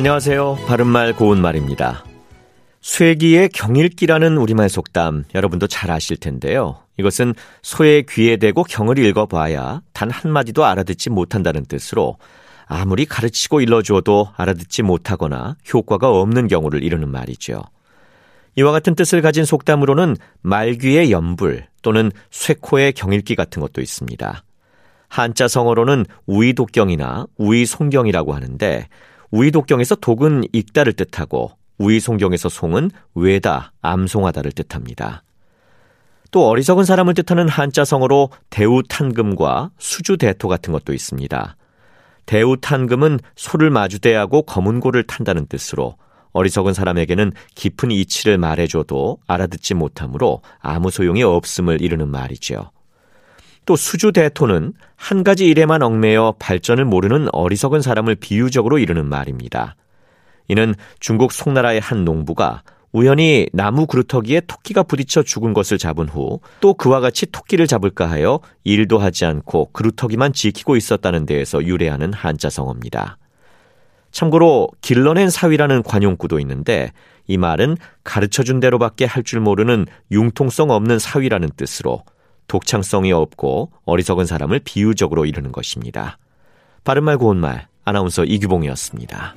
안녕하세요. 바른말 고운말입니다. 쇠기의 경일기라는 우리말 속담 여러분도 잘 아실 텐데요. 이것은 소의 귀에 대고 경을 읽어봐야 단 한마디도 알아듣지 못한다는 뜻으로 아무리 가르치고 일러주어도 알아듣지 못하거나 효과가 없는 경우를 이루는 말이죠. 이와 같은 뜻을 가진 속담으로는 말귀의 연불 또는 쇠코의 경일기 같은 것도 있습니다. 한자 성어로는 우이독경이나 우이송경이라고 하는데 우이독경에서 독은 읽다를 뜻하고 우이송경에서 송은 외다, 암송하다를 뜻합니다. 또 어리석은 사람을 뜻하는 한자 성어로 대우탄금과 수주대토 같은 것도 있습니다. 대우탄금은 소를 마주대하고 검은고를 탄다는 뜻으로 어리석은 사람에게는 깊은 이치를 말해줘도 알아듣지 못하므로 아무 소용이 없음을 이루는 말이죠. 또 수주 대토는 한 가지 일에만 얽매여 발전을 모르는 어리석은 사람을 비유적으로 이루는 말입니다. 이는 중국 송나라의 한 농부가 우연히 나무 그루터기에 토끼가 부딪혀 죽은 것을 잡은 후 또 그와 같이 토끼를 잡을까 하여 일도 하지 않고 그루터기만 지키고 있었다는 데에서 유래하는 한자성어입니다. 참고로 길러낸 사위라는 관용구도 있는데 이 말은 가르쳐준 대로밖에 할 줄 모르는 융통성 없는 사위라는 뜻으로 독창성이 없고 어리석은 사람을 비유적으로 이루는 것입니다. 바른말 고운말 아나운서 이규봉이었습니다.